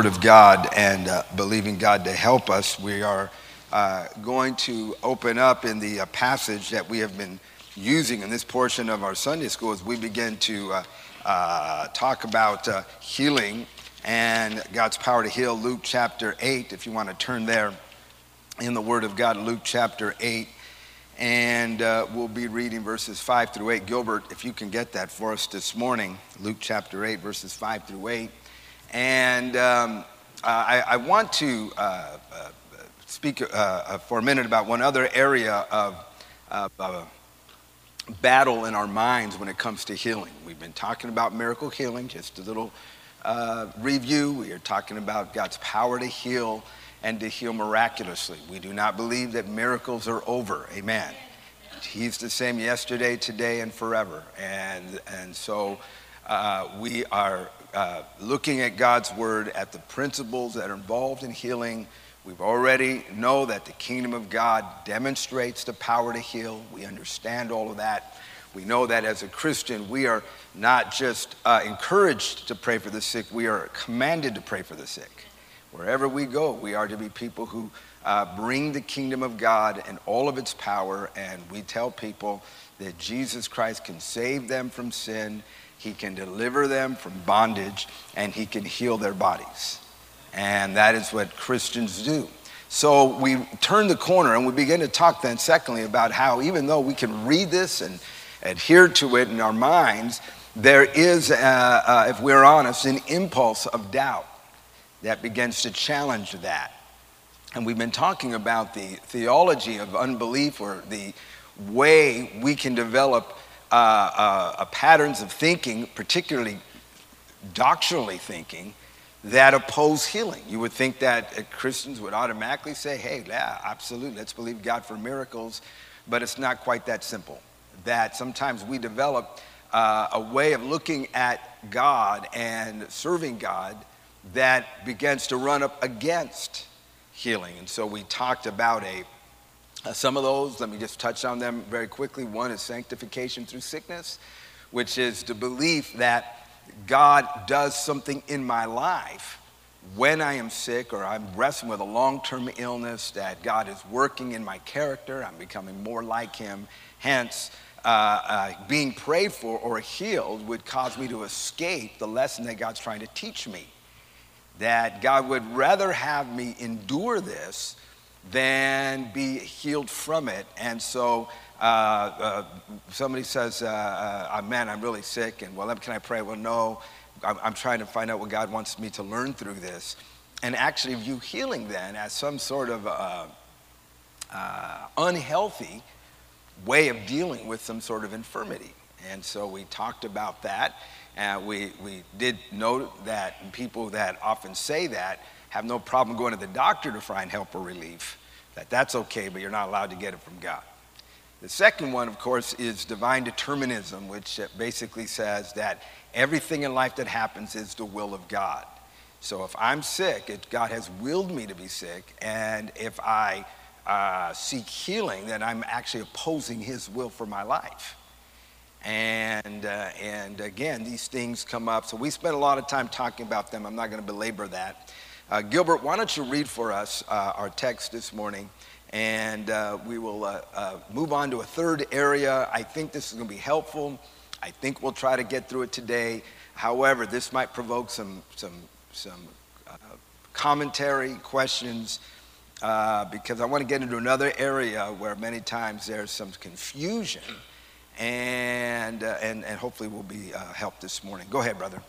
Word of God and uh, believing God to help us, we are uh, going to open up in the uh, passage that we have been using in this portion of our Sunday school as we begin to uh, uh, talk about uh, healing and God's power to heal. Luke chapter 8, if you want to turn there in the Word of God, Luke chapter 8. And we'll be reading verses 5 through 8. Gilbert, if you can get that for us this morning, Luke chapter 8, verses 5 through 8. And um, I, I, want to uh, uh, speak uh, uh, for a minute about one other area of, of uh, battle in our minds when it comes to healing. We've been talking about miracle healing, just a little uh, review. We are talking about God's power to heal and to heal miraculously. We do not believe that miracles are over. Amen. He's the same yesterday, today, and forever. And, and so uh, we are uh, looking at God's word, at the principles that are involved in healing. We've already know that the kingdom of God demonstrates the power to heal. We understand all of that. We know that as a Christian, we are not just uh, encouraged to pray for the sick, we are commanded to pray for the sick. Wherever we go, we are to be people who uh, bring the kingdom of God and all of its power, and we tell people that Jesus Christ can save them from sin he can deliver them from bondage, and He can heal their bodies. And that is what Christians do. So we turn the corner and we begin to talk then, secondly, about how even though we can read this and adhere to it in our minds, there is, uh, uh, if we're honest, an impulse of doubt that begins to challenge that. And we've been talking about the theology of unbelief or the way we can develop uh, uh, patterns of thinking, particularly doctrinally thinking, that oppose healing. You would think that uh, Christians would automatically say, hey, yeah, absolutely, let's believe God for miracles, but it's not quite that simple. That sometimes we develop uh, a way of looking at God and serving God that begins to run up against healing. And so we talked about a uh, some of those, let me just touch on them very quickly. One is sanctification through sickness, which is the belief that God does something in my life when I am sick or I'm wrestling with a long term illness, that God is working in my character, I'm becoming more like Him. Hence, uh, uh, being prayed for or healed would cause me to escape the lesson that God's trying to teach me. That God would rather have me endure this than be healed from it. And so uh, uh, somebody says, uh, uh man, I'm really sick, and well, can I pray? Well, no, I'm, I'm, trying to find out what God wants me to learn through this. And actually view healing then as some sort of uh, uh, unhealthy way of dealing with some sort of infirmity. And so we talked about that. And we, we did note that people that often say that have no problem going to the doctor to find help or relief, that that's okay, but you're not allowed to get it from God. The second one, of course, is divine determinism, which basically says that everything in life that happens is the will of God. So if I'm sick, it, God has willed me to be sick, and if I uh, seek healing, then I'm actually opposing His will for my life. And, uh, and again, these things come up. So we spent a lot of time talking about them. I'm not going to belabor that. Uh, Gilbert, why don't you read for us uh, our text this morning? And uh, we will uh, uh, move on to a third area. I think this is going to be helpful. I think we'll try to get through it today. However, this might provoke some, some, some uh, commentary, questions, because I want to get into another area where many times there's some confusion. And, and, and hopefully we'll be helped this morning. Go ahead, brother.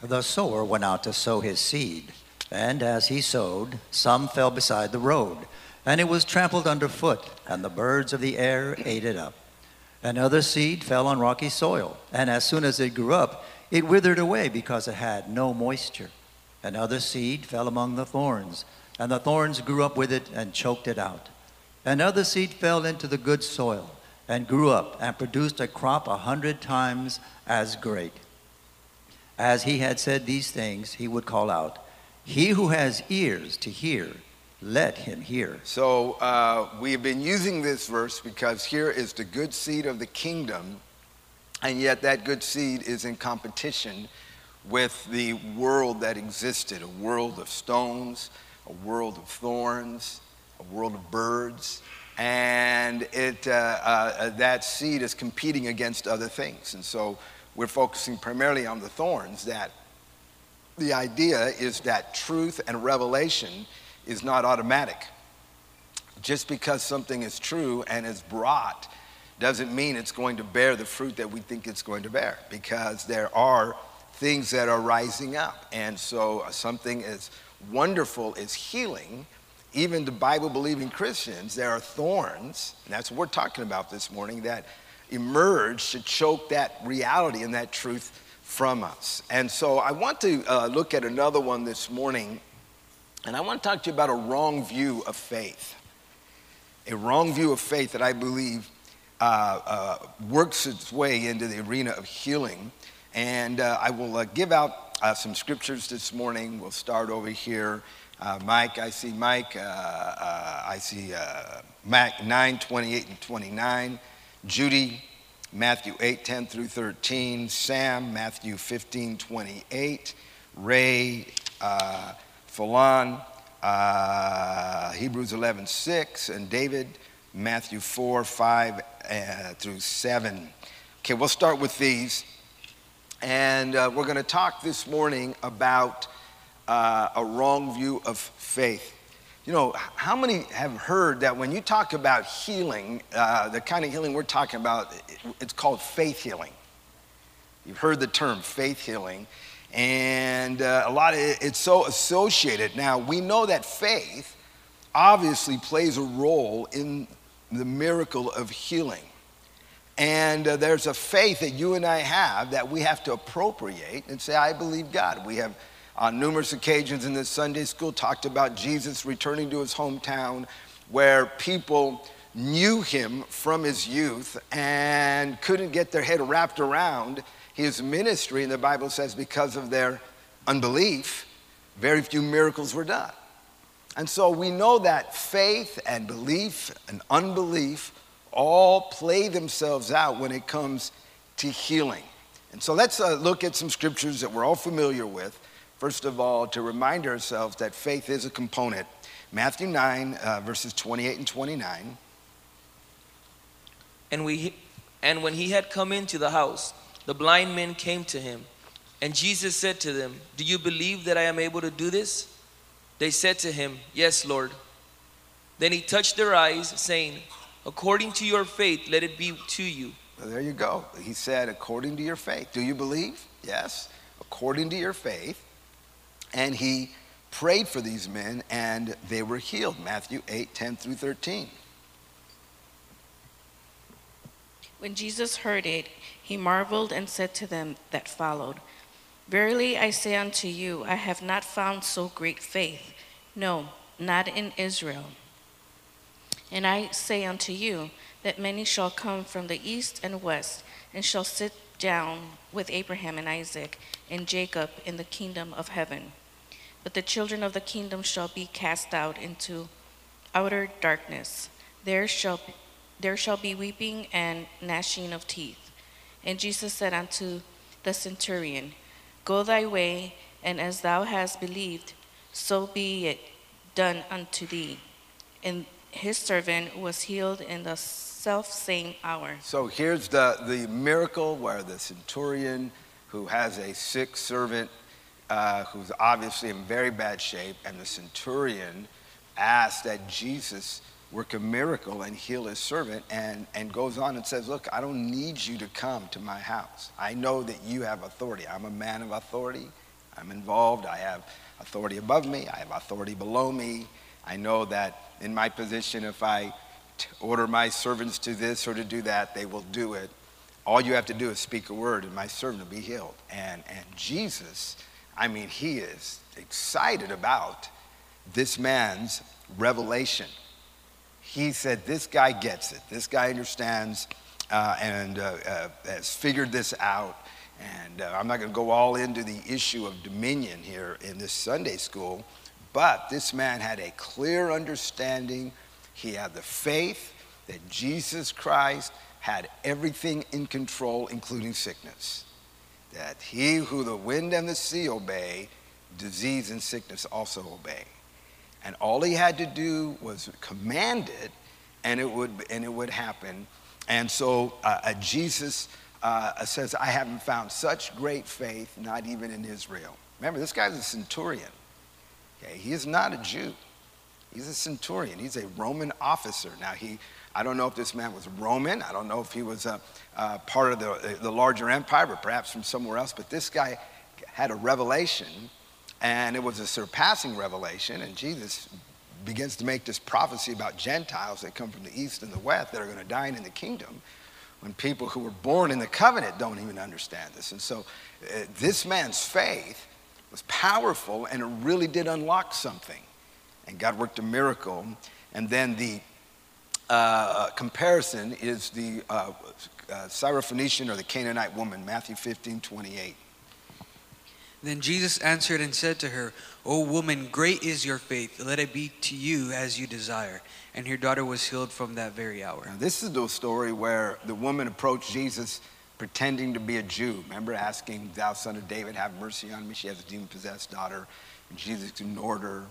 The sower went out to sow his seed. And as he sowed, some fell beside the road, and it was trampled underfoot, and the birds of the air ate it up. Another seed fell on rocky soil, and as soon as it grew up, it withered away because it had no moisture. Another seed fell among the thorns, and the thorns grew up with it and choked it out. Another seed fell into the good soil, and grew up and produced a crop a hundred times as great. As he had said these things, he would call out, he who has ears to hear, let him hear. So uh, we've been using this verse because here is the good seed of the kingdom, and yet that good seed is in competition with the world that existed a world of stones, a world of thorns, a world of birds. And it, uh, uh, that seed is competing against other things. And so we're focusing primarily on the thorns. That the idea is that truth and revelation is not automatic. Just because something is true and is brought doesn't mean it's going to bear the fruit that we think it's going to bear because there are things that are rising up. And so uh, something as wonderful as healing, even the Bible believing Christians, there are thorns, and that's what we're talking about this morning, that emerge to choke that reality and that truth from us. And so I want to uh, look at another one this morning, and I want to talk to you about a wrong view of faith. A wrong view of faith that I believe uh, uh, works its way into the arena of healing. And uh, I will uh, give out uh, some scriptures this morning. We'll start over here. Mike, I see Mike. I see Mac 9, 28 and 29. Judy, Matthew 8, 10 through 13. Sam, Matthew 15, 28. Ray, uh, Falon, Hebrews 11, 6. And David, Matthew 4, 5 uh, through 7. Okay, we'll start with these. And uh, we're going to talk this morning about uh, a wrong view of faith. You know, how many have heard that when you talk about healing, uh, the kind of healing we're talking about, it's called faith healing? You've heard the term faith healing, and uh, a lot of it, it's so associated. Now, we know that faith obviously plays a role in the miracle of healing. And uh, there's a faith that you and I have that we have to appropriate and say, I believe God. We have on numerous occasions in this Sunday school talked about Jesus returning to his hometown where people knew him from his youth and couldn't get their head wrapped around his ministry. And the Bible says, because of their unbelief, very few miracles were done. And so we know that faith and belief and unbelief all play themselves out when it comes to healing. And so let's uh, look at some scriptures that we're all familiar with. First of all, to remind ourselves that faith is a component. Matthew 9, uh, verses 28 and 29. And, we, and when he had come into the house, the blind men came to him. And Jesus said to them, Do you believe that I am able to do this? They said to him, Yes, Lord. Then he touched their eyes, saying, According to your faith, let it be to you. Well, there you go. He said, According to your faith. Do you believe? Yes. According to your faith. And he prayed for these men, and they were healed. Matthew 8, 10 through 13. When Jesus heard it, he marveled and said to them that followed, Verily I say unto you, I have not found so great faith, no, not in Israel. And I say unto you, that many shall come from the east and west, and shall sit down with Abraham and Isaac and Jacob in the kingdom of heaven. But the children of the kingdom shall be cast out into outer darkness. There shall, there shall be weeping and gnashing of teeth. And Jesus said unto the centurion, Go thy way, and as thou hast believed, so be it done unto thee. And his servant was healed in the self same hour. So here's the, the miracle where the centurion who has a sick servant uh, who's obviously in very bad shape, and the centurion asks that Jesus work a miracle and heal his servant and, and goes on and says, Look, I don't need you to come to my house. I know that you have authority. I'm a man of authority. I'm involved. I have authority above me, I have authority below me. I know that in my position, if I t- order my servants to this or to do that, they will do it. All you have to do is speak a word, and my servant will be healed. And, and Jesus, I mean, he is excited about this man's revelation he said, This guy gets it. This guy understands uh, and uh, uh, has figured this out. And uh, I'm not going to go all into the issue of dominion here in this Sunday school, but this man had a clear understanding. He had the faith that Jesus Christ had everything in control, including sickness. That he who the wind and the sea obey, disease and sickness also obey. And all he had to do was command it, and it would, and it would happen. And so uh, uh, Jesus uh, says, I haven't found such great faith, not even in Israel. Remember, this guy's a centurion. Okay, he is not a Jew. He's a centurion. He's a Roman officer. Now, he, I don't know if this man was Roman. I don't know if he was a, a part of the, the larger empire, but perhaps from somewhere else. But this guy had a revelation, and it was a surpassing revelation. And Jesus begins to make this prophecy about Gentiles that come from the east and the west that are going to dine in the kingdom when people who were born in the covenant don't even understand this. And so uh, this man's faith was powerful and it really did unlock something. And God worked a miracle. And then the uh, comparison is the uh, uh, Syrophoenician or the Canaanite woman, Matthew 15, 28. Then Jesus answered and said to her, O woman, great is your faith. Let it be to you as you desire. And her daughter was healed from that very hour. Now, this is the story where the woman approached Jesus pretending to be a Jew. Remember asking, Thou son of David, have mercy on me. She has a demon possessed daughter. And Jesus ignored her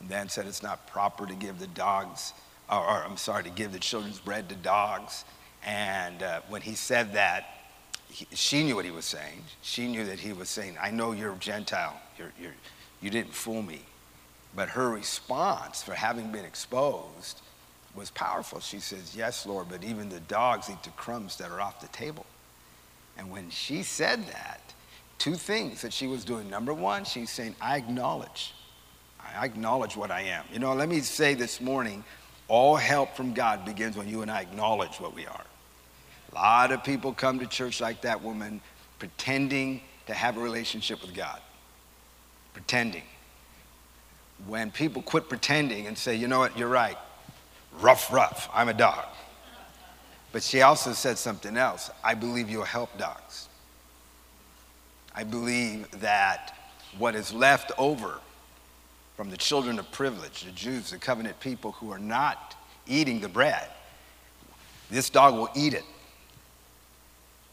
and then said, It's not proper to give the dogs, or, or I'm sorry, to give the children's bread to dogs. And uh, when he said that, he, she knew what he was saying. She knew that he was saying, I know you're Gentile. You're, you're, you didn't fool me. But her response for having been exposed was powerful. She says, Yes, Lord, but even the dogs eat the crumbs that are off the table. And when she said that, two things that she was doing. Number one, she's saying, I acknowledge. I acknowledge what I am. You know, let me say this morning all help from God begins when you and I acknowledge what we are. A lot of people come to church like that woman, pretending to have a relationship with God. Pretending. When people quit pretending and say, you know what, you're right, rough, rough, I'm a dog. But she also said something else. I believe you'll help dogs. I believe that what is left over from the children of privilege, the Jews, the covenant people who are not eating the bread, this dog will eat it.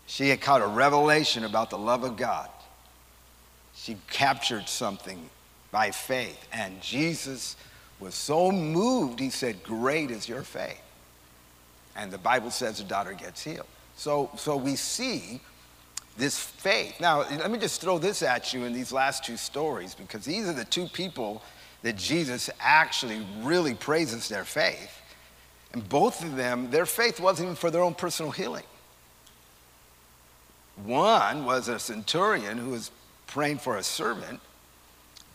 She had caught a revelation about the love of God. She captured something by faith. And Jesus was so moved, he said, Great is your faith. And the Bible says the daughter gets healed. So, so we see this faith. Now, let me just throw this at you in these last two stories because these are the two people that Jesus actually really praises their faith. And both of them, their faith wasn't even for their own personal healing. One was a centurion who was praying for a servant,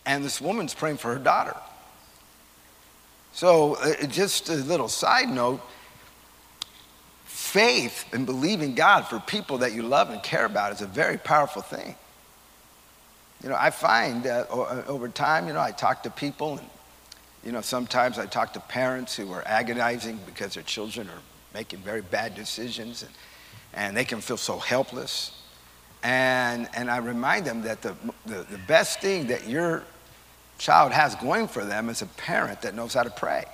and this woman's praying for her daughter. So, uh, just a little side note faith and believing God for people that you love and care about is a very powerful thing. You know, I find that uh, over time, you know, I talk to people, and, you know, sometimes I talk to parents who are agonizing because their children are making very bad decisions, and, and they can feel so helpless. And, and I remind them that the, the, the best thing that your child has going for them is a parent that knows how to pray.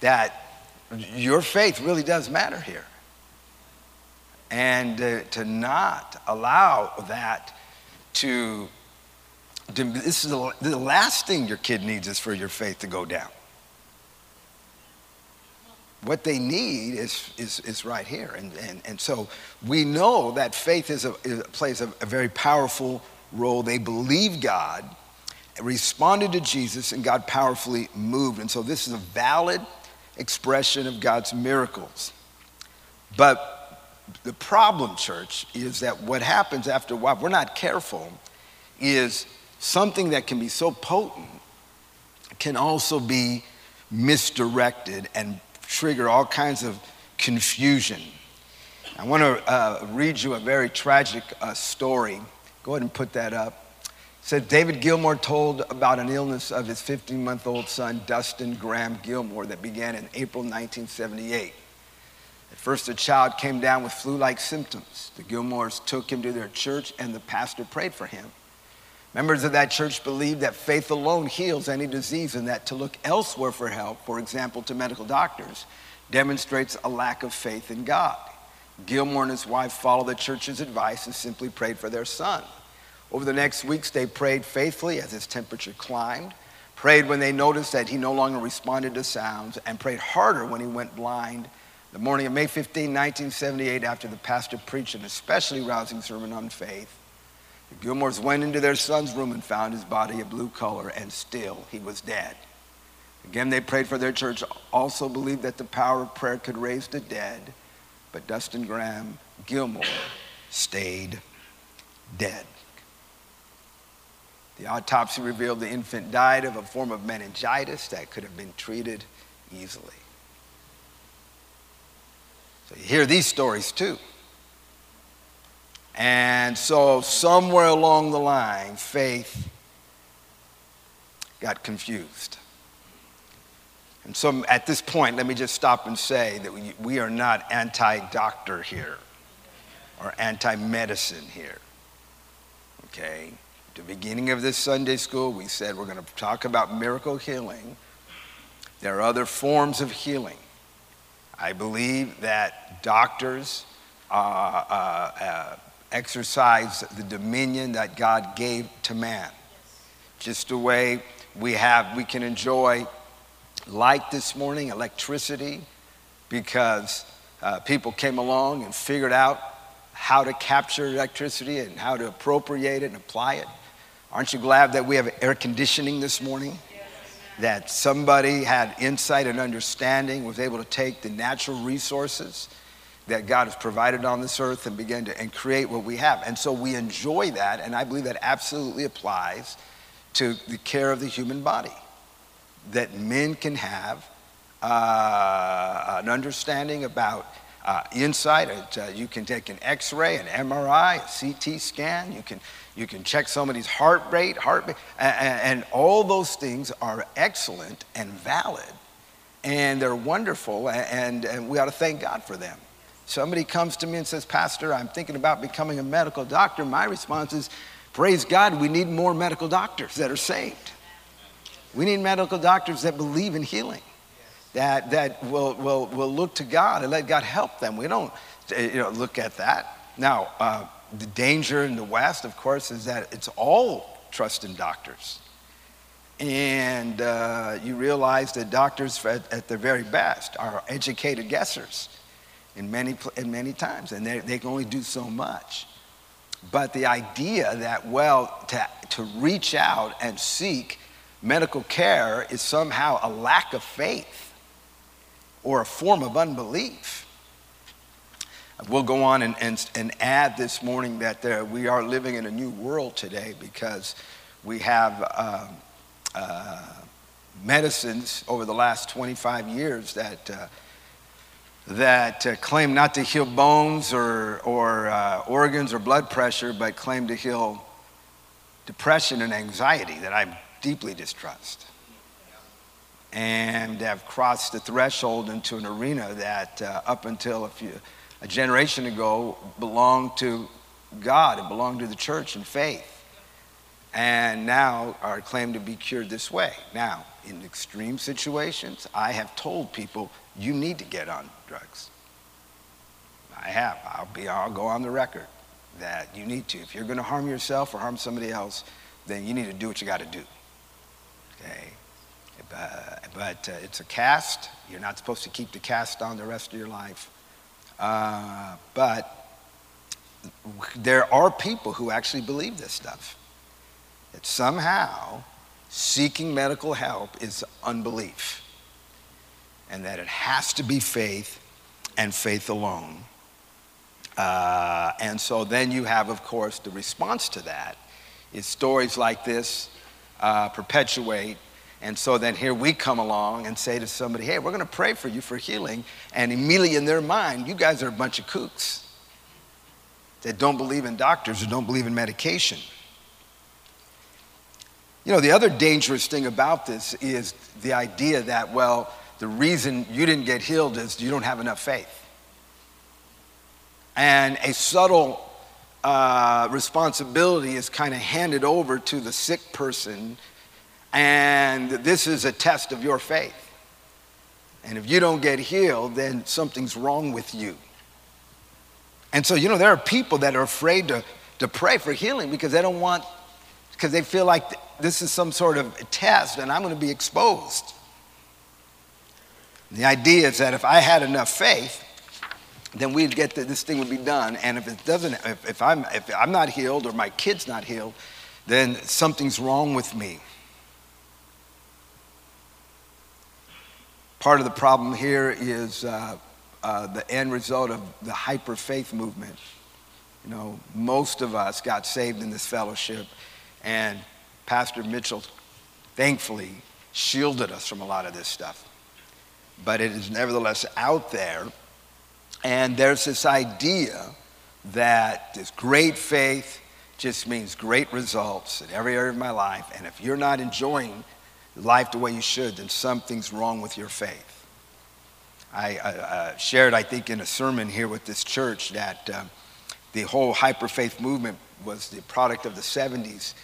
That your faith really does matter here. And uh, to not allow that to, this is the, the last thing your kid needs is for your faith to go down. What they need is, is, is right here. And, and, and so we know that faith is a, is, plays a, a very powerful role. They believe God, responded to Jesus, and God powerfully moved. And so this is a valid expression of God's miracles. But the problem, church, is that what happens after a while, we're not careful, is something that can be so potent can also be misdirected and trigger all kinds of confusion. I want to uh, read you a very tragic uh, story. Go ahead and put that up said David Gilmore told about an illness of his 15 month old son, Dustin Graham Gilmore, that began in April 1978. At first, the child came down with flu like symptoms. The Gilmores took him to their church, and the pastor prayed for him. Members of that church believed that faith alone heals any disease and that to look elsewhere for help, for example, to medical doctors, demonstrates a lack of faith in God. Gilmore and his wife followed the church's advice and simply prayed for their son. Over the next weeks, they prayed faithfully as his temperature climbed, prayed when they noticed that he no longer responded to sounds, and prayed harder when he went blind. The morning of May 15, 1978, after the pastor preached an especially rousing sermon on faith, the Gilmores went into their son's room and found his body a blue color, and still he was dead. Again, they prayed for their church, also believed that the power of prayer could raise the dead, but Dustin Graham Gilmore stayed dead. The autopsy revealed the infant died of a form of meningitis that could have been treated easily. So you hear these stories too. And so, somewhere along the line, faith got confused. And so, at this point, let me just stop and say that we, we are not anti doctor here or anti medicine here. Okay? At the beginning of this Sunday school, we said we're going to talk about miracle healing. There are other forms of healing. I believe that doctors uh, uh, uh, exercise the dominion that God gave to man. Just the way we have, we can enjoy light this morning, electricity, because uh, people came along and figured out how to capture electricity and how to appropriate it and apply it. Aren't you glad that we have air conditioning this morning? That somebody had insight and understanding, was able to take the natural resources that God has provided on this earth and begin to and create what we have. And so we enjoy that, and I believe that absolutely applies to the care of the human body. That men can have uh, an understanding about uh, insight. Uh, you can take an X-ray, an MRI, a CT scan. You can you can check somebody's heart rate, heart and, and all those things are excellent and valid, and they're wonderful, and, and we ought to thank God for them. Somebody comes to me and says, Pastor, I'm thinking about becoming a medical doctor. My response is, Praise God, we need more medical doctors that are saved. We need medical doctors that believe in healing, that, that will, will, will look to God and let God help them. We don't you know, look at that. Now, uh, the danger in the West, of course, is that it's all trust in doctors. And uh, you realize that doctors, at, at their very best, are educated guessers in many, in many times, and they, they can only do so much. But the idea that, well, to, to reach out and seek medical care is somehow a lack of faith or a form of unbelief. We'll go on and, and, and add this morning that there, we are living in a new world today because we have uh, uh, medicines over the last 25 years that uh, that uh, claim not to heal bones or, or uh, organs or blood pressure, but claim to heal depression and anxiety that I deeply distrust. And have crossed the threshold into an arena that uh, up until a, few, a generation ago belonged to God, it belonged to the church and faith. And now are claimed to be cured this way. Now, in extreme situations, I have told people you need to get on drugs. I have. I'll be. I'll go on the record that you need to. If you're going to harm yourself or harm somebody else, then you need to do what you got to do. Okay. But, but uh, it's a cast. You're not supposed to keep the cast on the rest of your life. Uh, but there are people who actually believe this stuff. That somehow seeking medical help is unbelief and that it has to be faith and faith alone. Uh, and so then you have, of course, the response to that is stories like this uh, perpetuate. And so then here we come along and say to somebody, hey, we're going to pray for you for healing. And immediately in their mind, you guys are a bunch of kooks that don't believe in doctors or don't believe in medication. You know, the other dangerous thing about this is the idea that, well, the reason you didn't get healed is you don't have enough faith. And a subtle uh, responsibility is kind of handed over to the sick person, and this is a test of your faith. And if you don't get healed, then something's wrong with you. And so, you know, there are people that are afraid to, to pray for healing because they don't want, because they feel like this is some sort of test and I'm going to be exposed. The idea is that if I had enough faith, then we'd get that this thing would be done. And if it doesn't, if, if, I'm, if I'm not healed or my kid's not healed, then something's wrong with me. Part of the problem here is uh, uh, the end result of the hyper faith movement. You know, most of us got saved in this fellowship, and Pastor Mitchell thankfully shielded us from a lot of this stuff. But it is nevertheless out there, and there's this idea that this great faith just means great results in every area of my life, and if you're not enjoying life the way you should, then something's wrong with your faith. I uh, shared, I think, in a sermon here with this church that uh, the whole hyperfaith movement was the product of the 70s.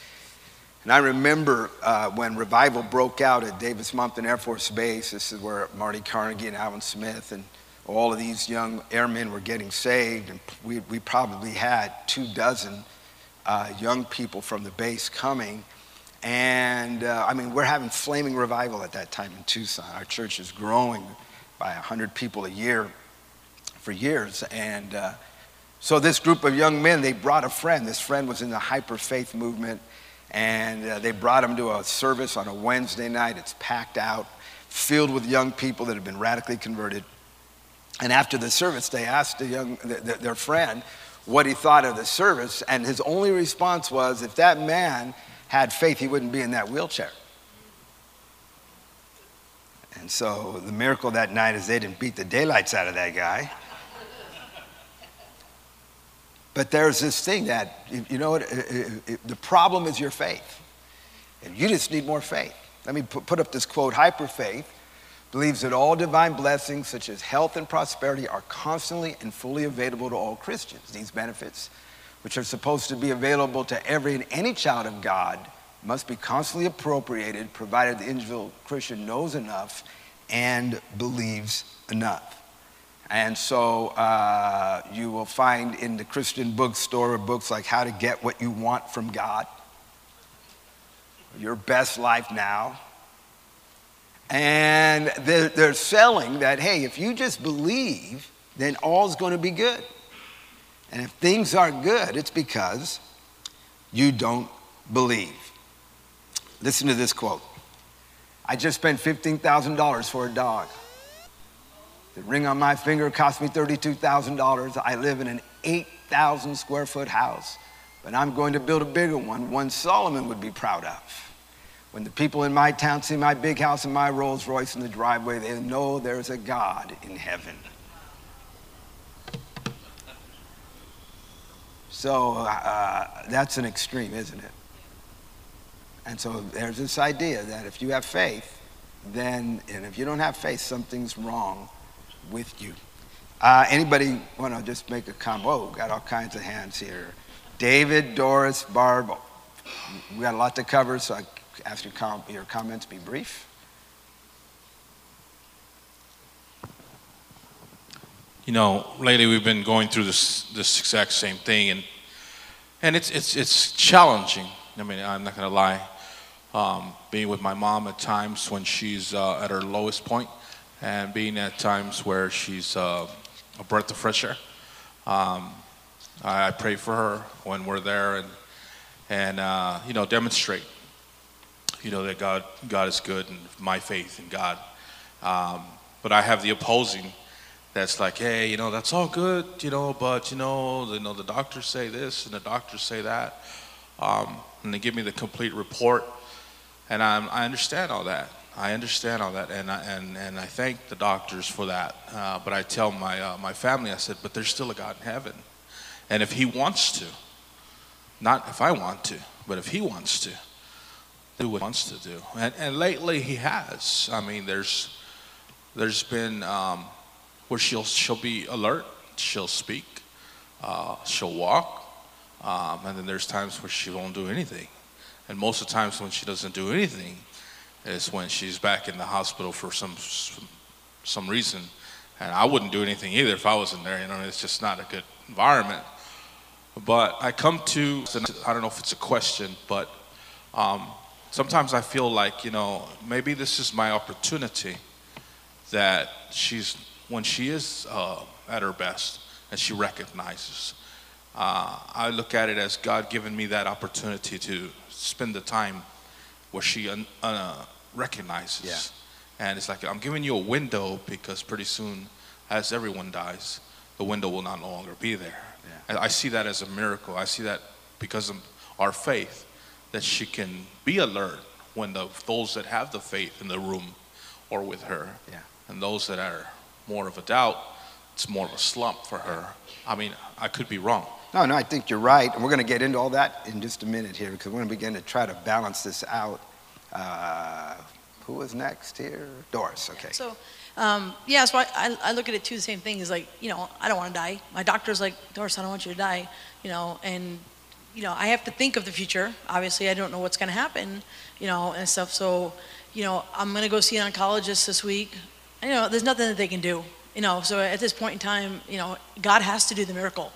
And I remember uh, when revival broke out at Davis Monthan Air Force Base, this is where Marty Carnegie and Alvin Smith and all of these young airmen were getting saved. And we, we probably had two dozen uh, young people from the base coming. And uh, I mean, we're having flaming revival at that time in Tucson. Our church is growing by 100 people a year for years. And uh, so this group of young men, they brought a friend. This friend was in the hyper faith movement. And uh, they brought him to a service on a Wednesday night. It's packed out, filled with young people that have been radically converted. And after the service, they asked the young, the, the, their friend what he thought of the service. And his only response was if that man had faith, he wouldn't be in that wheelchair. And so the miracle that night is they didn't beat the daylights out of that guy. But there's this thing that, you know what, the problem is your faith. And you just need more faith. Let me put up this quote Hyper faith believes that all divine blessings, such as health and prosperity, are constantly and fully available to all Christians. These benefits, which are supposed to be available to every and any child of God, must be constantly appropriated provided the individual Christian knows enough and believes enough. And so uh, you will find in the Christian bookstore books like How to Get What You Want from God, Your Best Life Now. And they're, they're selling that, hey, if you just believe, then all's going to be good. And if things aren't good, it's because you don't believe. Listen to this quote I just spent $15,000 for a dog. The ring on my finger cost me $32,000. I live in an 8,000 square foot house, but I'm going to build a bigger one, one Solomon would be proud of. When the people in my town see my big house and my Rolls Royce in the driveway, they know there's a God in heaven. So uh, that's an extreme, isn't it? And so there's this idea that if you have faith, then, and if you don't have faith, something's wrong with you. Uh, anybody want to just make a comment? Whoa, got all kinds of hands here. David, Doris, Barb. We got a lot to cover, so I ask your, com- your comments be brief. You know, lately we've been going through this this exact same thing, and and it's it's it's challenging. I mean, I'm not going to lie um, being with my mom at times when she's uh, at her lowest point, and being at times where she's uh, a breath of fresh air. Um, I, I, pray for her when we're there and and uh, you know demonstrate you know that God God is good and my faith in God. Um, but I have the opposing that's like, hey, you know, that's all good, you know, but you know, you know, the doctors say this and the doctors say that, um, and they give me the complete report and I'm, i understand all that. I understand all that, and I, and, and I thank the doctors for that. Uh, but I tell my, uh, my family, I said, but there's still a God in heaven. And if He wants to, not if I want to, but if He wants to, do what He wants to do. And, and lately He has. I mean, there's, there's been um, where she'll, she'll be alert, she'll speak, uh, she'll walk, um, and then there's times where she won't do anything. And most of the times when she doesn't do anything is when she's back in the hospital for some, some, reason. And I wouldn't do anything either if I was in there. You know, it's just not a good environment. But I come to, I don't know if it's a question, but um, sometimes I feel like, you know, maybe this is my opportunity that she's, when she is uh, at her best and she recognizes, uh, I look at it as God giving me that opportunity to spend the time where she un, uh, recognizes. Yeah. And it's like, I'm giving you a window because pretty soon, as everyone dies, the window will not no longer be there. Yeah. I see that as a miracle. I see that because of our faith, that she can be alert when the, those that have the faith in the room or with her. Yeah. And those that are more of a doubt, it's more of a slump for her. I mean, I could be wrong. No, no, I think you're right. And we're going to get into all that in just a minute here because we're going to begin to try to balance this out. Uh, who is next here? Doris, okay. So, um, yeah, so I, I, I look at it too, the same thing is like, you know, I don't want to die. My doctor's like, Doris, I don't want you to die, you know, and, you know, I have to think of the future. Obviously, I don't know what's going to happen, you know, and stuff. So, you know, I'm going to go see an oncologist this week. You know, there's nothing that they can do, you know, so at this point in time, you know, God has to do the miracle.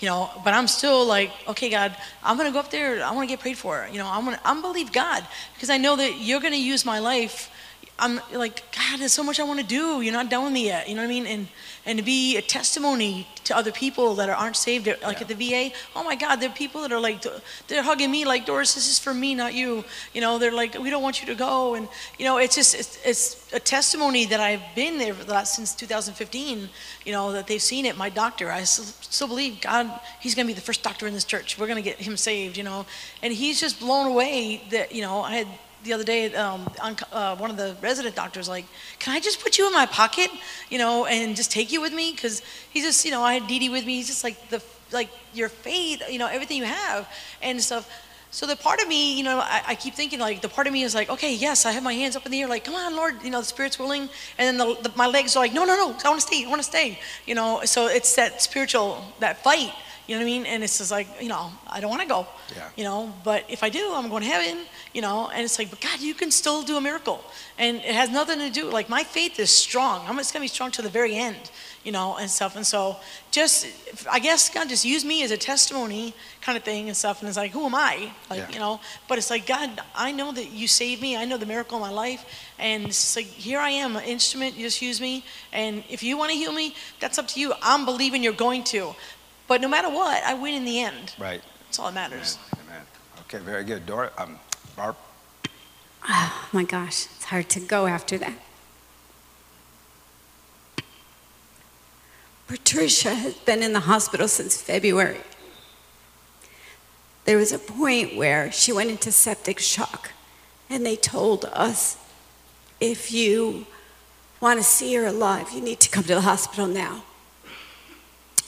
You know, but I'm still like, okay, God, I'm gonna go up there. I want to get prayed for. You know, I'm gonna, I'm believe God because I know that you're gonna use my life I'm like, God, there's so much I want to do. You're not done with me yet. You know what I mean? And and to be a testimony to other people that aren't saved, like at the VA. Oh my God, there are people that are like, they're hugging me like, Doris, this is for me, not you. You know, they're like, we don't want you to go. And you know, it's just it's, it's a testimony that I've been there since 2015. You know, that they've seen it. My doctor, I still, still believe God. He's going to be the first doctor in this church. We're going to get him saved. You know, and he's just blown away that you know I had the other day, um, on, uh, one of the resident doctors like, "Can I just put you in my pocket, you know, and just take you with me?" Because he's just, you know, I had Dee with me. He's just like the like your faith, you know, everything you have and stuff. So the part of me, you know, I, I, keep thinking like the part of me is like, okay, yes, I have my hands up in the air, like, come on, Lord, you know, the Spirit's willing, and then the, the, my legs are like, no, no, no, I want to stay, I want to stay, you know. So it's that spiritual, that fight, you know what I mean? And it's just like, you know, I don't want to go, Yeah. you know, but if I do, I'm going to heaven, you know. And it's like, but God, you can still do a miracle, and it has nothing to do. Like my faith is strong. I'm just gonna be strong to the very end, you know, and stuff. And so, just I guess God just used me as a testimony kind of thing and stuff. And it's like, who am I? Like, Yeah. you know. But it's like, God, I know that you saved me. I know the miracle in my life, and it's like, here I am, an instrument. You just use me. And if you want to heal me, that's up to you. I'm believing you're going to. But no matter what, I win in the end. Right. That's all that matters. Amen. Okay, very good. Doris, um, Barb. Oh my gosh, it's hard to go after that. Patricia has been in the hospital since February. There was a point where she went into septic shock, and they told us if you want to see her alive, you need to come to the hospital now.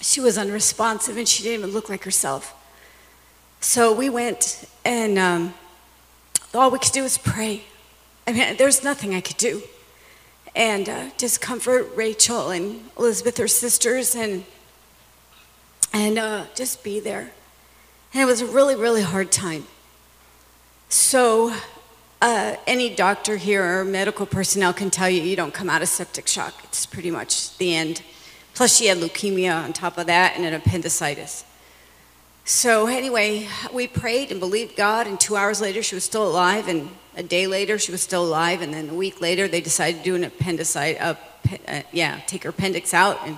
She was unresponsive and she didn't even look like herself. So we went, and um, all we could do was pray. I mean, there's nothing I could do. And uh, just comfort Rachel and Elizabeth, her sisters, and, and uh, just be there. And it was a really, really hard time. So, uh, any doctor here or medical personnel can tell you you don't come out of septic shock. It's pretty much the end. Plus, she had leukemia on top of that and an appendicitis. So, anyway, we prayed and believed God, and two hours later, she was still alive, and a day later, she was still alive, and then a week later, they decided to do an appendicitis, uh, yeah, take her appendix out, and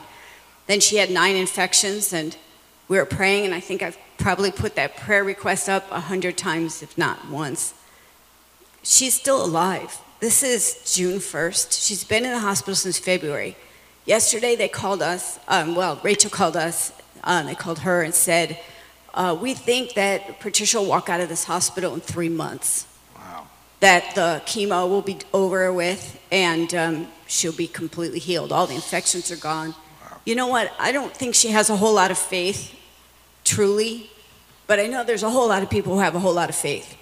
then she had nine infections, and we were praying, and I think I've probably put that prayer request up a hundred times, if not once. She's still alive. This is June 1st. She's been in the hospital since February. Yesterday, they called us, um, well, Rachel called us, uh, they called her and said, uh, We think that Patricia will walk out of this hospital in three months, Wow. that the chemo will be over with, and um, she'll be completely healed. All the infections are gone. You know what? I don't think she has a whole lot of faith, truly, but I know there's a whole lot of people who have a whole lot of faith.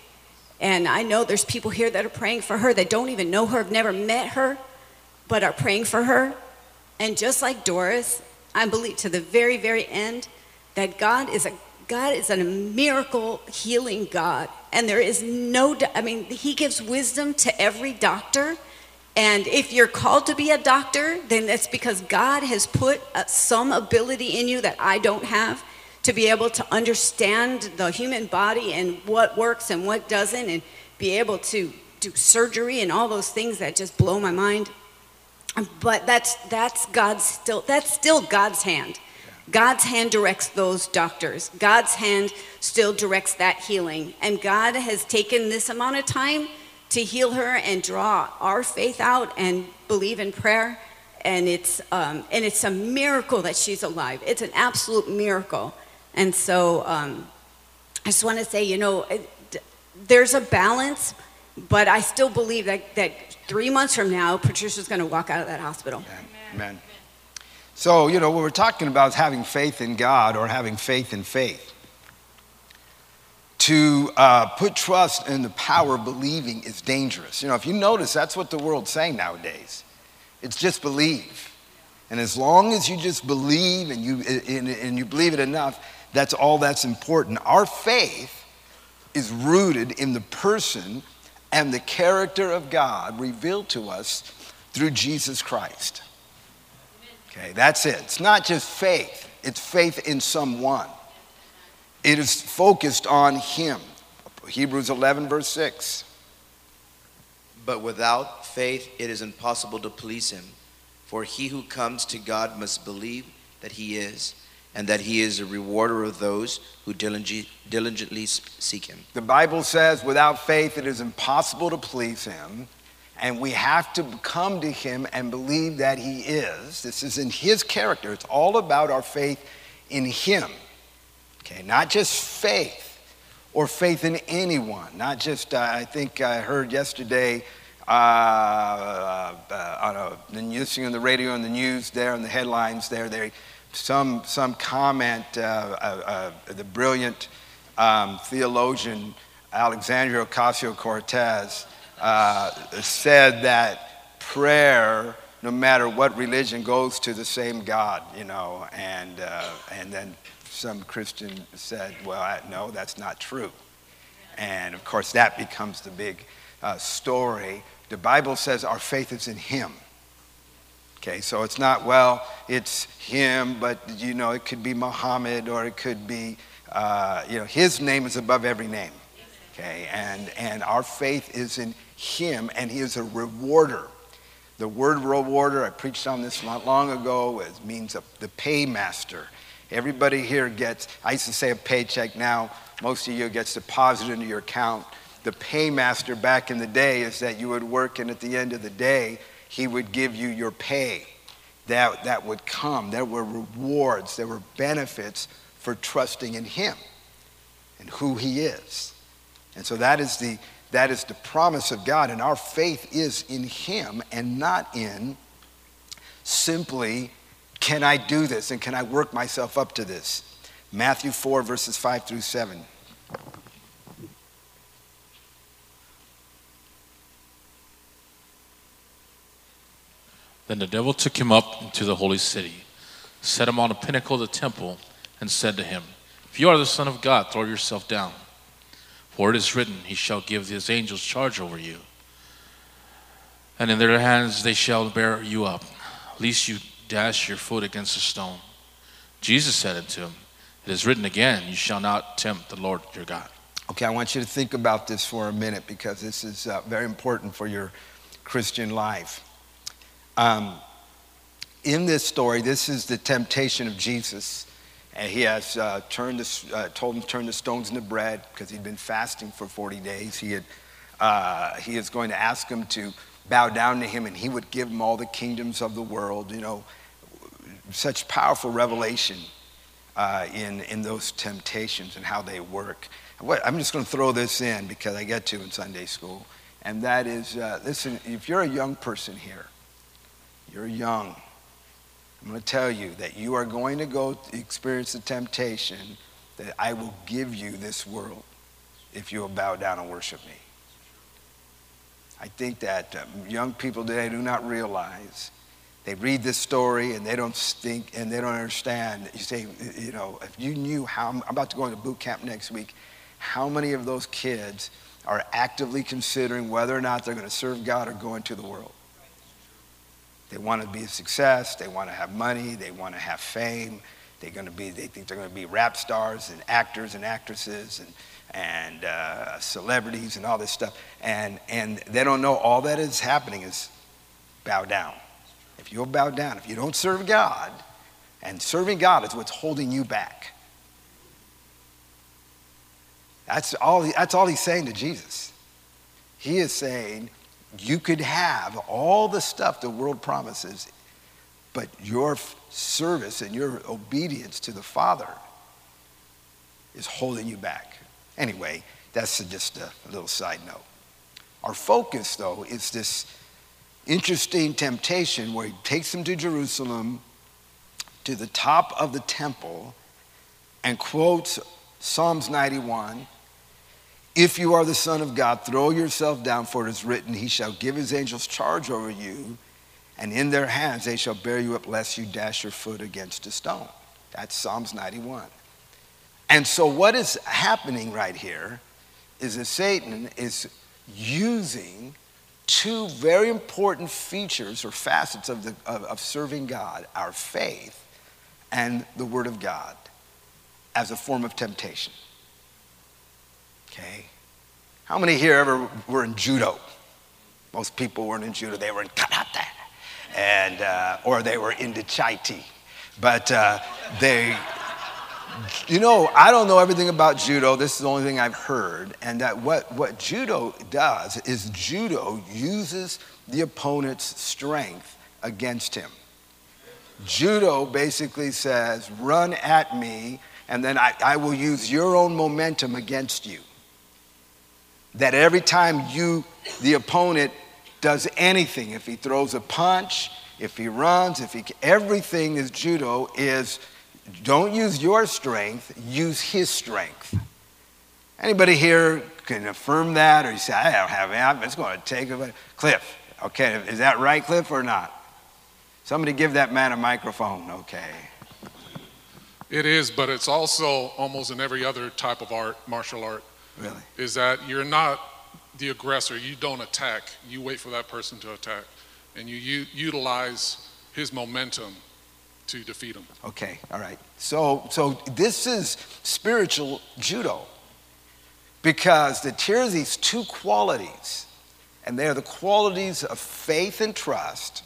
And I know there's people here that are praying for her that don't even know her, have never met her, but are praying for her. And just like Doris, I believe to the very, very end that God is a God is a miracle healing God. And there is no, I mean, He gives wisdom to every doctor. And if you're called to be a doctor, then that's because God has put uh, some ability in you that I don't have to be able to understand the human body and what works and what doesn't, and be able to do surgery and all those things that just blow my mind. But that's that's God's still that's still God's hand. God's hand directs those doctors. God's hand still directs that healing. And God has taken this amount of time to heal her and draw our faith out and believe in prayer. And it's, um, and it's a miracle that she's alive. It's an absolute miracle. And so um, I just want to say, you know, it- there's a balance, but I still believe that, that three months from now, Patricia's going to walk out of that hospital. Amen. So, you know, what we're talking about is having faith in God or having faith in faith. To uh, put trust in the power of believing is dangerous. You know, if you notice, that's what the world's saying nowadays. It's just believe. And as long as you just believe and you, and, and you believe it enough, that's all that's important. Our faith is rooted in the person and the character of God revealed to us through Jesus Christ. Okay, that's it. It's not just faith, it's faith in someone. It is focused on Him. Hebrews 11, verse 6. But without faith it is impossible to please him. For he who comes to God must believe that he is, and that he is a rewarder of those who diligently, seek him. The Bible says, without faith, it is impossible to please Him. And we have to come to Him and believe that He is. This is in His character. It's all about our faith in Him. Okay, not just faith or faith in anyone. Not just, uh, I think I heard yesterday uh, uh, on a, listening on the radio and the news there, on the headlines there, they, some, some comment, uh, uh, uh, the brilliant um, theologian Alexandria Ocasio Cortez uh, said that prayer, no matter what religion, goes to the same God, you know. And, uh, and then some Christian said, well, I, no, that's not true. And of course, that becomes the big uh, story. The Bible says our faith is in Him. Okay, so it's not, well, it's him, but you know, it could be Muhammad or it could be, uh, you know, his name is above every name. Okay, and, and our faith is in him, and he is a rewarder. The word rewarder, I preached on this not long ago, it means a, the paymaster. Everybody here gets, I used to say a paycheck, now most of you gets deposited into your account. The paymaster back in the day is that you would work, and at the end of the day, he would give you your pay. That, that would come. There were rewards, there were benefits for trusting in him and who he is. And so that is the, that is the promise of God, and our faith is in him and not in simply, can I do this and can I work myself up to this? Matthew 4, verses 5 through 7. Then the devil took him up into the holy city, set him on a pinnacle of the temple, and said to him, If you are the Son of God, throw yourself down. For it is written, He shall give his angels charge over you. And in their hands they shall bear you up, lest you dash your foot against a stone. Jesus said unto him, It is written again, You shall not tempt the Lord your God. Okay, I want you to think about this for a minute because this is uh, very important for your Christian life. Um, in this story, this is the temptation of Jesus. And he has uh, turned the, uh, told him to turn the stones into bread because he'd been fasting for 40 days. He, had, uh, he is going to ask him to bow down to him and he would give him all the kingdoms of the world. You know, such powerful revelation uh, in, in those temptations and how they work. What, I'm just going to throw this in because I get to in Sunday school. And that is uh, listen, if you're a young person here, you're young. I'm going to tell you that you are going to go experience the temptation that I will give you this world if you will bow down and worship me. I think that um, young people today do not realize. They read this story and they don't think and they don't understand. You say, you know, if you knew how, I'm about to go into boot camp next week, how many of those kids are actively considering whether or not they're going to serve God or go into the world? They want to be a success. They want to have money. They want to have fame. They're going to be. They think they're going to be rap stars and actors and actresses and and uh, celebrities and all this stuff. And and they don't know all that is happening is bow down. If you'll bow down, if you don't serve God, and serving God is what's holding you back. That's all. That's all he's saying to Jesus. He is saying you could have all the stuff the world promises, but your service and your obedience to the Father is holding you back. Anyway, that's just a little side note. Our focus, though, is this interesting temptation where he takes them to Jerusalem, to the top of the temple, and quotes Psalms 91 if you are the Son of God, throw yourself down, for it is written, He shall give His angels charge over you, and in their hands they shall bear you up, lest you dash your foot against a stone. That's Psalms 91. And so, what is happening right here is that Satan is using two very important features or facets of, the, of, of serving God our faith and the Word of God as a form of temptation. Okay? How many here ever were in judo? Most people weren't in judo, they were in karate, and, uh, or they were into chai tea. But uh, they, you know, I don't know everything about judo. This is the only thing I've heard. And that what, what judo does is judo uses the opponent's strength against him. Judo basically says, run at me, and then I, I will use your own momentum against you that every time you, the opponent, does anything, if he throws a punch, if he runs, if he, everything is judo is don't use your strength, use his strength. Anybody here can affirm that, or you say, I don't have it, it's going to take a Cliff, okay, is that right, Cliff, or not? Somebody give that man a microphone, okay. It is, but it's also almost in every other type of art, martial art. Really? Is that you're not the aggressor. You don't attack. You wait for that person to attack. And you, you utilize his momentum to defeat him. Okay, all right. So, so this is spiritual judo because it shares these two qualities, and they are the qualities of faith and trust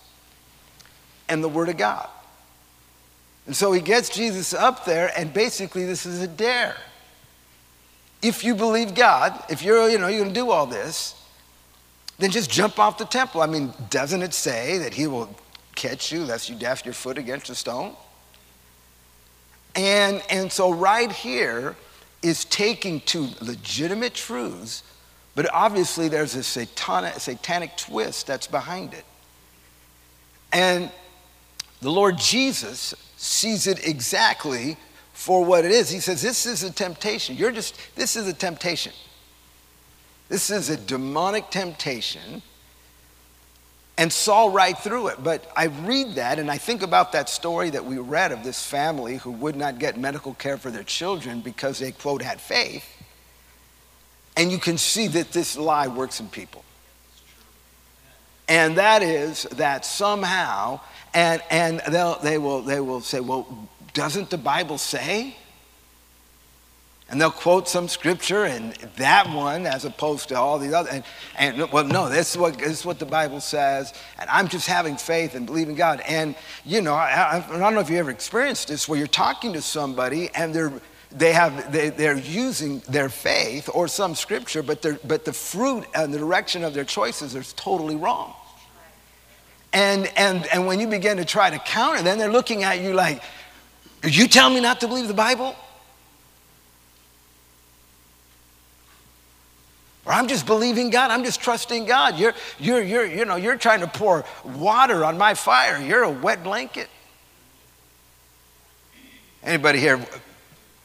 and the Word of God. And so he gets Jesus up there, and basically, this is a dare if you believe God, if you're, you know, you're going to do all this, then just jump off the temple. I mean, doesn't it say that he will catch you lest you dash your foot against a stone? And, and so, right here is taking two legitimate truths, but obviously there's a satanic, satanic twist that's behind it. And the Lord Jesus sees it exactly for what it is. He says, This is a temptation. You're just, this is a temptation. This is a demonic temptation. And saw right through it. But I read that and I think about that story that we read of this family who would not get medical care for their children because they, quote, had faith. And you can see that this lie works in people. And that is that somehow, and, and they'll, they, will, they will say, well, doesn't the Bible say? And they'll quote some scripture and that one as opposed to all the other. And, and well, no, this is, what, this is what the Bible says. And I'm just having faith and believing God. And, you know, I, I don't know if you ever experienced this where you're talking to somebody and they're, they have, they, they're using their faith or some scripture, but, but the fruit and the direction of their choices is totally wrong. And, and, and when you begin to try to counter, then they're looking at you like, you tell me not to believe the Bible? Or I'm just believing God. I'm just trusting God. You're, you're, you're, you know, you're trying to pour water on my fire. You're a wet blanket. Anybody here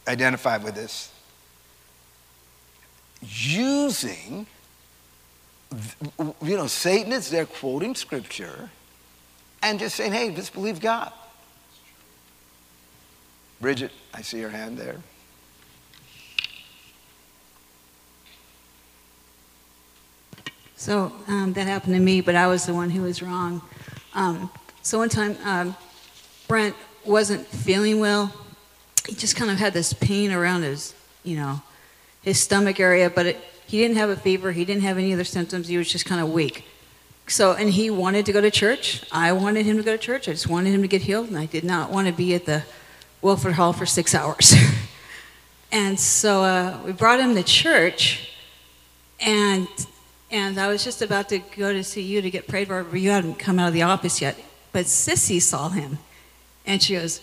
identify with this? Using, you know, Satan is there quoting scripture and just saying, hey, just believe God. Bridget, I see your hand there. So um, that happened to me, but I was the one who was wrong. Um, So one time, um, Brent wasn't feeling well. He just kind of had this pain around his, you know, his stomach area, but it, he didn't have a fever. He didn't have any other symptoms. He was just kind of weak. So, and he wanted to go to church. I wanted him to go to church. I just wanted him to get healed, and I did not want to be at the Wilford Hall for six hours. and so uh, we brought him to church, and and I was just about to go to see you to get prayed for, but you hadn't come out of the office yet. But Sissy saw him, and she goes,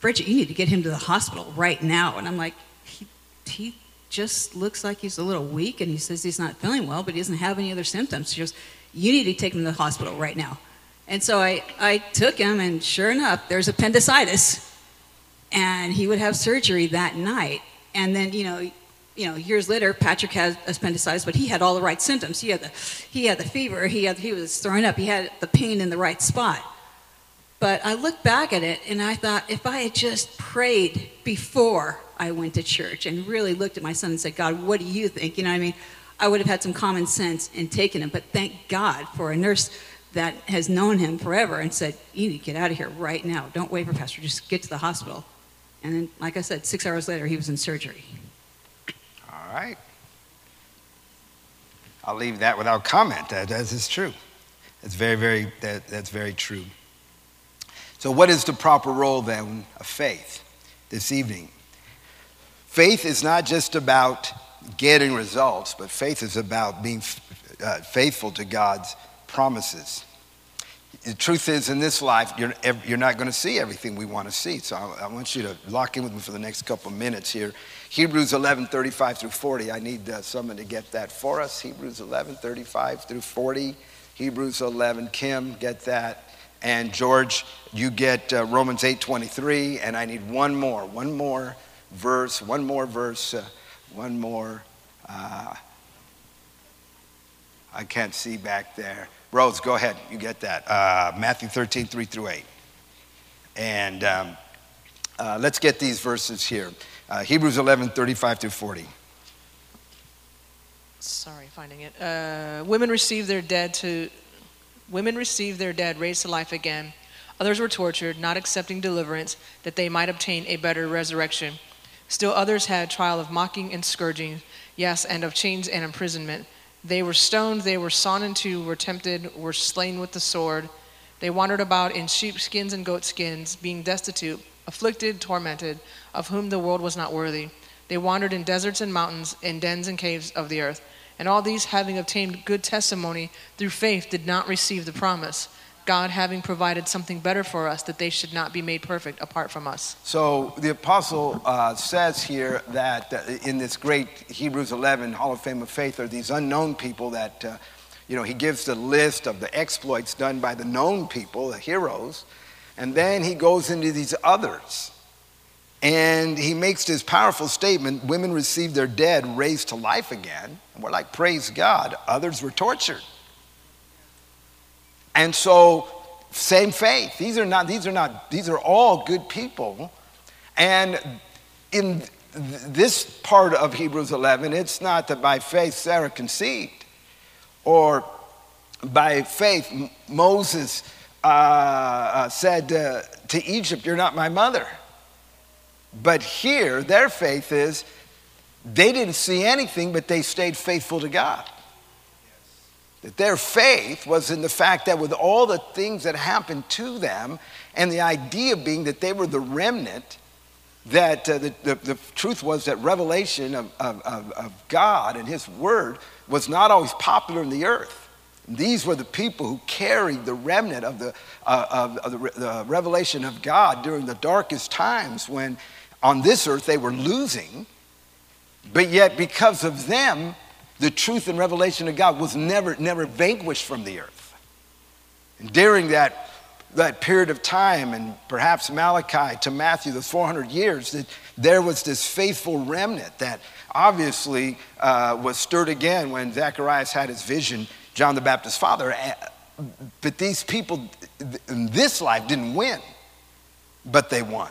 Bridget, you need to get him to the hospital right now. And I'm like, he, he just looks like he's a little weak, and he says he's not feeling well, but he doesn't have any other symptoms. She goes, you need to take him to the hospital right now. And so I, I took him, and sure enough, there's appendicitis. And he would have surgery that night. And then, you know, you know, years later, Patrick had appendicitis, but he had all the right symptoms. He had the, he had the fever. He had, he was throwing up. He had the pain in the right spot. But I look back at it and I thought, if I had just prayed before I went to church and really looked at my son and said, God, what do you think? You know what I mean? I would have had some common sense and taken him. But thank God for a nurse that has known him forever and said, You need to get out of here right now. Don't wait for Pastor. Just get to the hospital. And then, like I said, six hours later, he was in surgery. All right. I'll leave that without comment. That, that is true. That's very, very, that, that's very true. So, what is the proper role then of faith this evening? Faith is not just about getting results, but faith is about being uh, faithful to God's promises. The truth is, in this life, you're, you're not going to see everything we want to see. So I, I, want you to lock in with me for the next couple of minutes here. Hebrews 11, 35 through 40. I need uh, someone to get that for us. Hebrews 11, 35 through 40. Hebrews 11, Kim, get that. And George, you get uh, Romans 8, 23. And I need one more, one more verse, one more verse. Uh, one more. Uh, I can't see back there. Rose, go ahead. You get that. Uh, Matthew 13, 3 through 8. And um, uh, let's get these verses here uh, Hebrews 11, 35 through 40. Sorry, finding it. Uh, women received their dead to. Women received their dead raised to life again. Others were tortured, not accepting deliverance, that they might obtain a better resurrection. Still others had trial of mocking and scourging, yes, and of chains and imprisonment. They were stoned, they were sawn in two, were tempted, were slain with the sword. They wandered about in sheepskins and goatskins, being destitute, afflicted, tormented, of whom the world was not worthy. They wandered in deserts and mountains, in dens and caves of the earth. And all these, having obtained good testimony through faith, did not receive the promise. God having provided something better for us, that they should not be made perfect apart from us. So the apostle uh, says here that uh, in this great Hebrews 11 Hall of Fame of Faith are these unknown people that, uh, you know, he gives the list of the exploits done by the known people, the heroes, and then he goes into these others. And he makes this powerful statement women received their dead raised to life again. And we're like, praise God. Others were tortured. And so, same faith. These are not, these are not, these are all good people. And in this part of Hebrews 11, it's not that by faith Sarah conceived, or by faith Moses uh, uh, said uh, to Egypt, You're not my mother. But here, their faith is they didn't see anything, but they stayed faithful to God. That their faith was in the fact that with all the things that happened to them, and the idea being that they were the remnant, that uh, the, the, the, truth was that revelation of, of, of God and His Word was not always popular in the earth. These were the people who carried the remnant of the, uh, of, of the, the revelation of God during the darkest times when on this earth they were losing, but yet because of them, the truth and revelation of God was never, never vanquished from the earth. And during that, that period of time, and perhaps Malachi to Matthew, the 400 years, that there was this faithful remnant that obviously uh, was stirred again when Zacharias had his vision, John the Baptist's father. But these people in this life didn't win, but they won.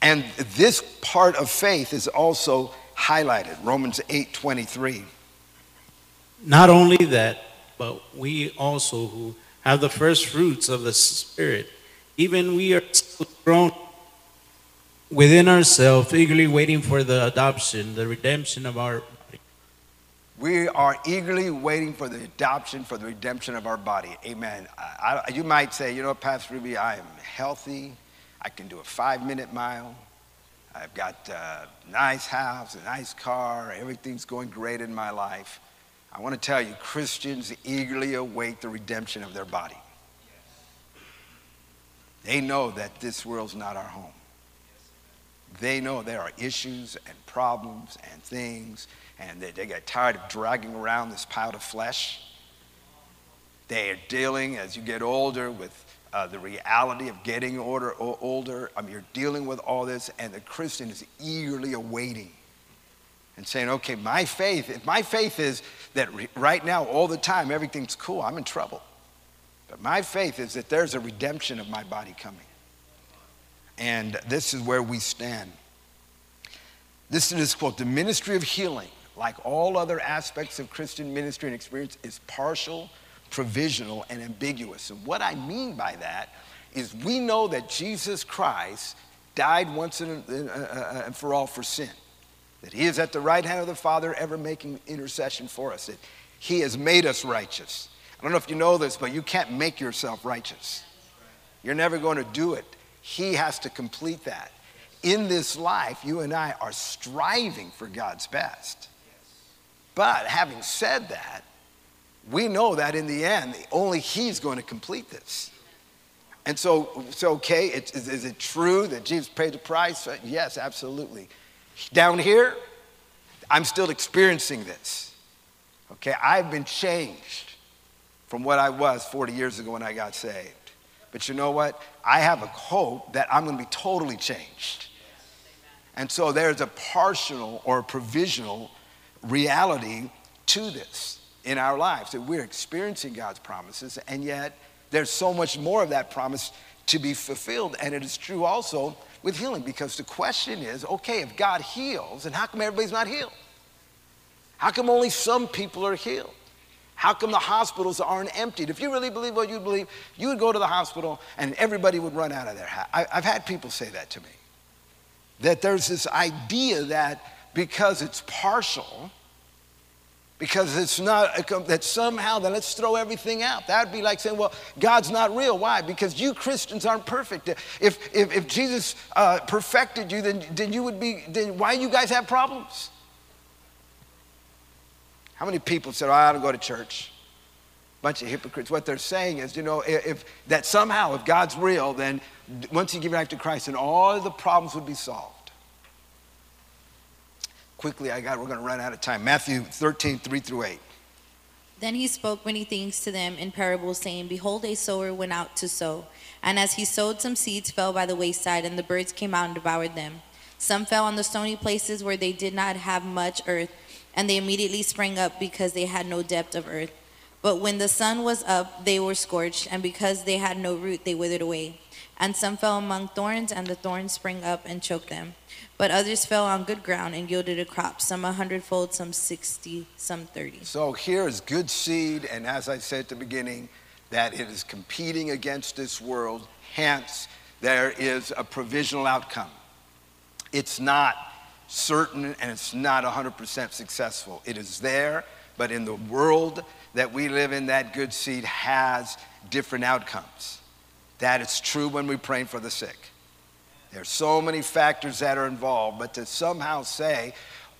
And this part of faith is also highlighted Romans 8:23. Not only that, but we also who have the first fruits of the Spirit. Even we are still groan within ourselves, eagerly waiting for the adoption, the redemption of our body. We are eagerly waiting for the adoption, for the redemption of our body. Amen. I, I, you might say, you know, Pastor Rubi, I am healthy. I can do a five minute mile. I've got a nice house, a nice car. Everything's going great in my life. I want to tell you, Christians eagerly await the redemption of their body. They know that this world's not our home. They know there are issues and problems and things, and they, they get tired of dragging around this pile of flesh. They are dealing, as you get older, with uh, the reality of getting older, older. I mean, you're dealing with all this, and the Christian is eagerly awaiting and saying, okay, my faith, if my faith is that re- right now, all the time, everything's cool, I'm in trouble. But my faith is that there's a redemption of my body coming. And this is where we stand. This is quote the ministry of healing, like all other aspects of Christian ministry and experience, is partial, provisional, and ambiguous. And what I mean by that is we know that Jesus Christ died once and, uh, uh, and for all for sin, that he is at the right hand of the Father, ever making intercession for us, that he has made us righteous. I don't know if you know this, but you can't make yourself righteous. You're never going to do it. He has to complete that. In this life, you and I are striving for God's best. But having said that, we know that in the end, only He's going to complete this. And so, so okay, it, is, is it true that Jesus paid the price? Uh, yes, absolutely. Down here, I'm still experiencing this. Okay, I've been changed from what I was 40 years ago when I got saved. But you know what? I have a hope that I'm going to be totally changed. And so there's a partial or provisional reality to this in our lives that we're experiencing God's promises, and yet there's so much more of that promise to be fulfilled. And it is true also with healing because the question is okay, if God heals, and how come everybody's not healed? How come only some people are healed? How come the hospitals aren't emptied? If you really believe what you believe, you would go to the hospital and everybody would run out of there. I, have had people say that to me. That there's this idea that because it's partial, because it's not, that somehow, then let's throw everything out. That would be like saying, well, God's not real. Why? Because you Christians aren't perfect. If, if, if Jesus uh, perfected you, then, then you would be, then why you guys have problems? How many people said, oh, I ought to go to church? Bunch of hypocrites. What they're saying is, you know, if, if that somehow, if God's real, then once you give your life to Christ, then all the problems would be solved. Quickly, I got, we're going to run out of time. Matthew 13, 3 through 8. Then he spoke many things to them in parables, saying, Behold, a sower went out to sow. And as he sowed, some seeds fell by the wayside, and the birds came out and devoured them. Some fell on the stony places where they did not have much earth and they immediately sprang up because they had no depth of earth. But when the sun was up, they were scorched, and because they had no root, they withered away. And some fell among thorns, and the thorns sprang up and choked them. But others fell on good ground and yielded a crop, some a hundredfold, some sixty, some thirty. So here is good seed, and as I said at the beginning, that it is competing against this world. Hence, there is a provisional outcome. It's not certain and it's not 100% successful. It is there, but in the world that we live in, that good seed has different outcomes. That is true when we pray for the sick. There are so many factors that are involved, but to somehow say,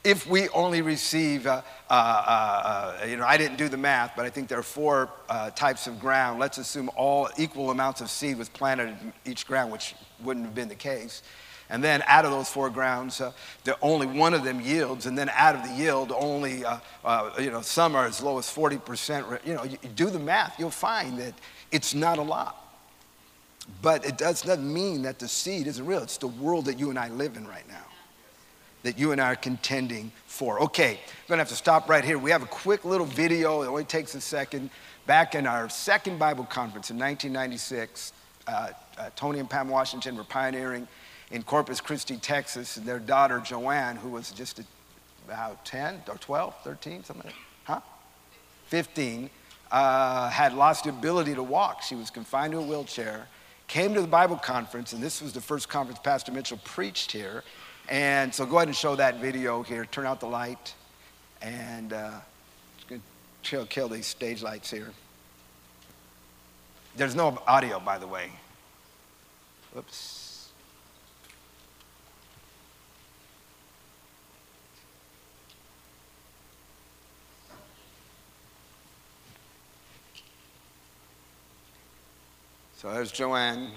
if we only receive, uh, uh, uh, you know, I didn't do the math, but I think there are four uh, types of ground. Let's assume all equal amounts of seed was planted in each ground, which wouldn't have been the case. And then out of those four grounds, uh, the, only one of them yields. And then out of the yield, only, uh, uh, you know, some are as low as 40%. You know, you do the math, you'll find that it's not a lot. But it does not mean that the seed isn't real. It's the world that you and I live in right now, that you and I are contending for. Okay, I'm gonna have to stop right here. We have a quick little video, it only takes a second. Back in our second Bible conference in 1996, uh, uh, Tony and Pam Washington were pioneering in Corpus Christi, Texas, and their daughter Joanne, who was just about 10 or 12, 13, something like that, huh? 15, uh, had lost the ability to walk. She was confined to a wheelchair, came to the Bible conference, and this was the first conference Pastor Mitchell preached here. And so go ahead and show that video here. Turn out the light. And uh, kill, kill these stage lights here. There's no audio, by the way. Whoops. So there's Joanne.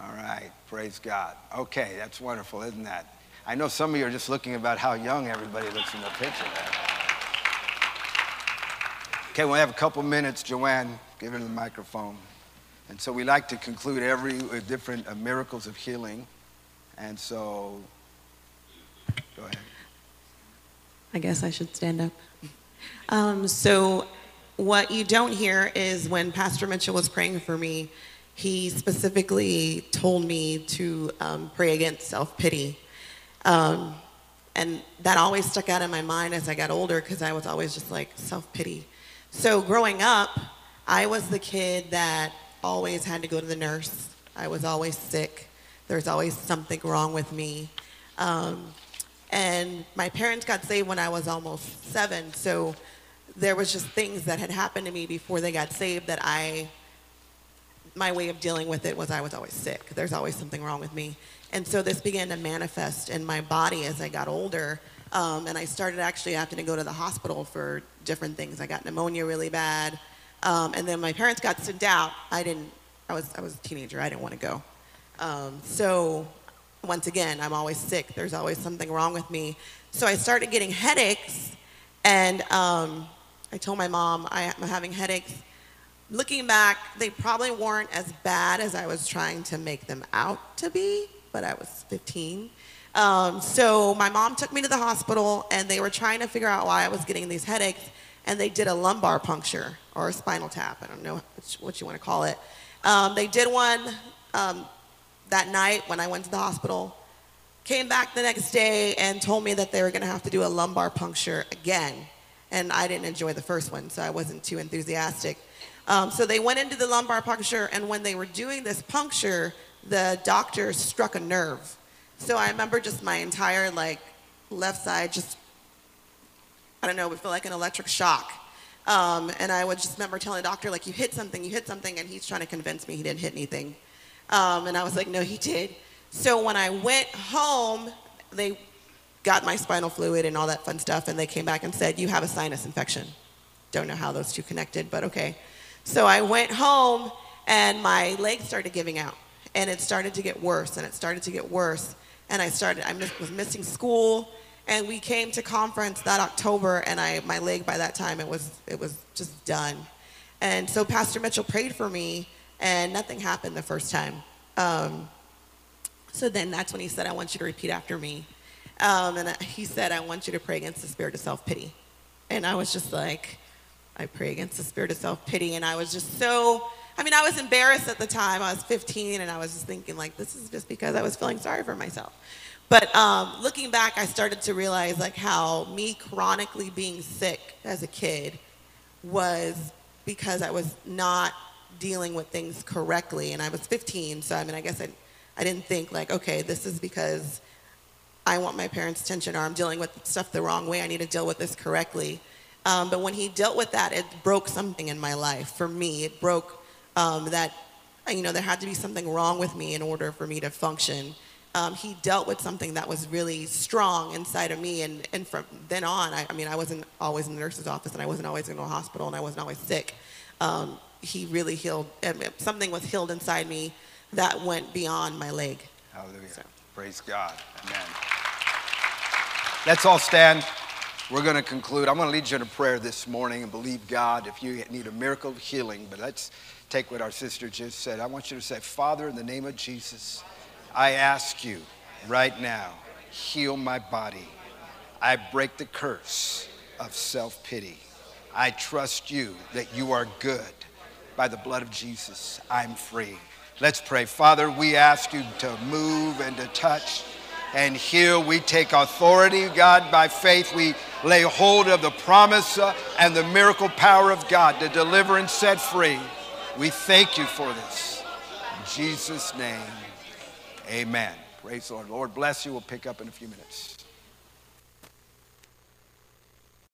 All right, praise God. Okay, that's wonderful, isn't that? I know some of you are just looking about how young everybody looks in the picture. Okay, we have a couple minutes. Joanne, give her the microphone. And so we like to conclude every with different uh, miracles of healing. And so, go ahead. I guess I should stand up. Um, so, what you don't hear is when Pastor Mitchell was praying for me, he specifically told me to um, pray against self pity. Um, and that always stuck out in my mind as I got older because I was always just like self pity. So, growing up, I was the kid that always had to go to the nurse. I was always sick. There's always something wrong with me. Um, and my parents got saved when I was almost seven. So there was just things that had happened to me before they got saved that I, my way of dealing with it was I was always sick. There's always something wrong with me. And so this began to manifest in my body as I got older. Um, and I started actually having to go to the hospital for different things. I got pneumonia really bad. Um, and then my parents got sent out. I didn't, I was, I was a teenager. I didn't want to go. Um, so once again, I'm always sick. There's always something wrong with me. So I started getting headaches, and um, I told my mom I'm having headaches. Looking back, they probably weren't as bad as I was trying to make them out to be, but I was 15. Um, so my mom took me to the hospital, and they were trying to figure out why I was getting these headaches, and they did a lumbar puncture or a spinal tap. I don't know what you want to call it. Um, they did one um, that night when I went to the hospital. Came back the next day and told me that they were going to have to do a lumbar puncture again. And I didn't enjoy the first one, so I wasn't too enthusiastic. Um, so they went into the lumbar puncture, and when they were doing this puncture, the doctor struck a nerve. So I remember just my entire like left side just I don't know, would feel like an electric shock. Um, and I would just remember telling the doctor, like, you hit something, you hit something, and he's trying to convince me he didn't hit anything. Um, and I was like, no, he did. So when I went home, they got my spinal fluid and all that fun stuff, and they came back and said, you have a sinus infection. Don't know how those two connected, but okay. So I went home, and my leg started giving out, and it started to get worse, and it started to get worse. And I started, I miss, was missing school, and we came to conference that October, and I, my leg by that time, it was, it was just done. And so Pastor Mitchell prayed for me, and nothing happened the first time. Um, so then that's when he said, I want you to repeat after me. Um, and he said, I want you to pray against the spirit of self pity. And I was just like, I pray against the spirit of self pity. And I was just so, I mean, I was embarrassed at the time. I was 15, and I was just thinking, like, this is just because I was feeling sorry for myself. But um, looking back, I started to realize, like, how me chronically being sick as a kid was because I was not dealing with things correctly. And I was 15, so I mean, I guess I, I didn't think, like, okay, this is because I want my parents' attention or I'm dealing with stuff the wrong way. I need to deal with this correctly. Um, but when he dealt with that, it broke something in my life. For me, it broke um, that, you know, there had to be something wrong with me in order for me to function. Um, he dealt with something that was really strong inside of me. And, and from then on, I, I mean, I wasn't always in the nurse's office and I wasn't always in a hospital and I wasn't always sick. Um, he really healed, I mean, something was healed inside me that went beyond my leg. Hallelujah. Praise God. Amen. Let's all stand. We're going to conclude. I'm going to lead you in a prayer this morning and believe God if you need a miracle of healing. But let's take what our sister just said. I want you to say, Father, in the name of Jesus, I ask you right now. Heal my body. I break the curse of self pity. I trust you that you are good. By the blood of Jesus, I'm free. Let's pray. Father, we ask you to move and to touch and here We take authority, God, by faith. We lay hold of the promise uh, and the miracle power of God to deliver and set free. We thank you for this. In Jesus' name, amen. Praise the Lord. Lord bless you. We'll pick up in a few minutes.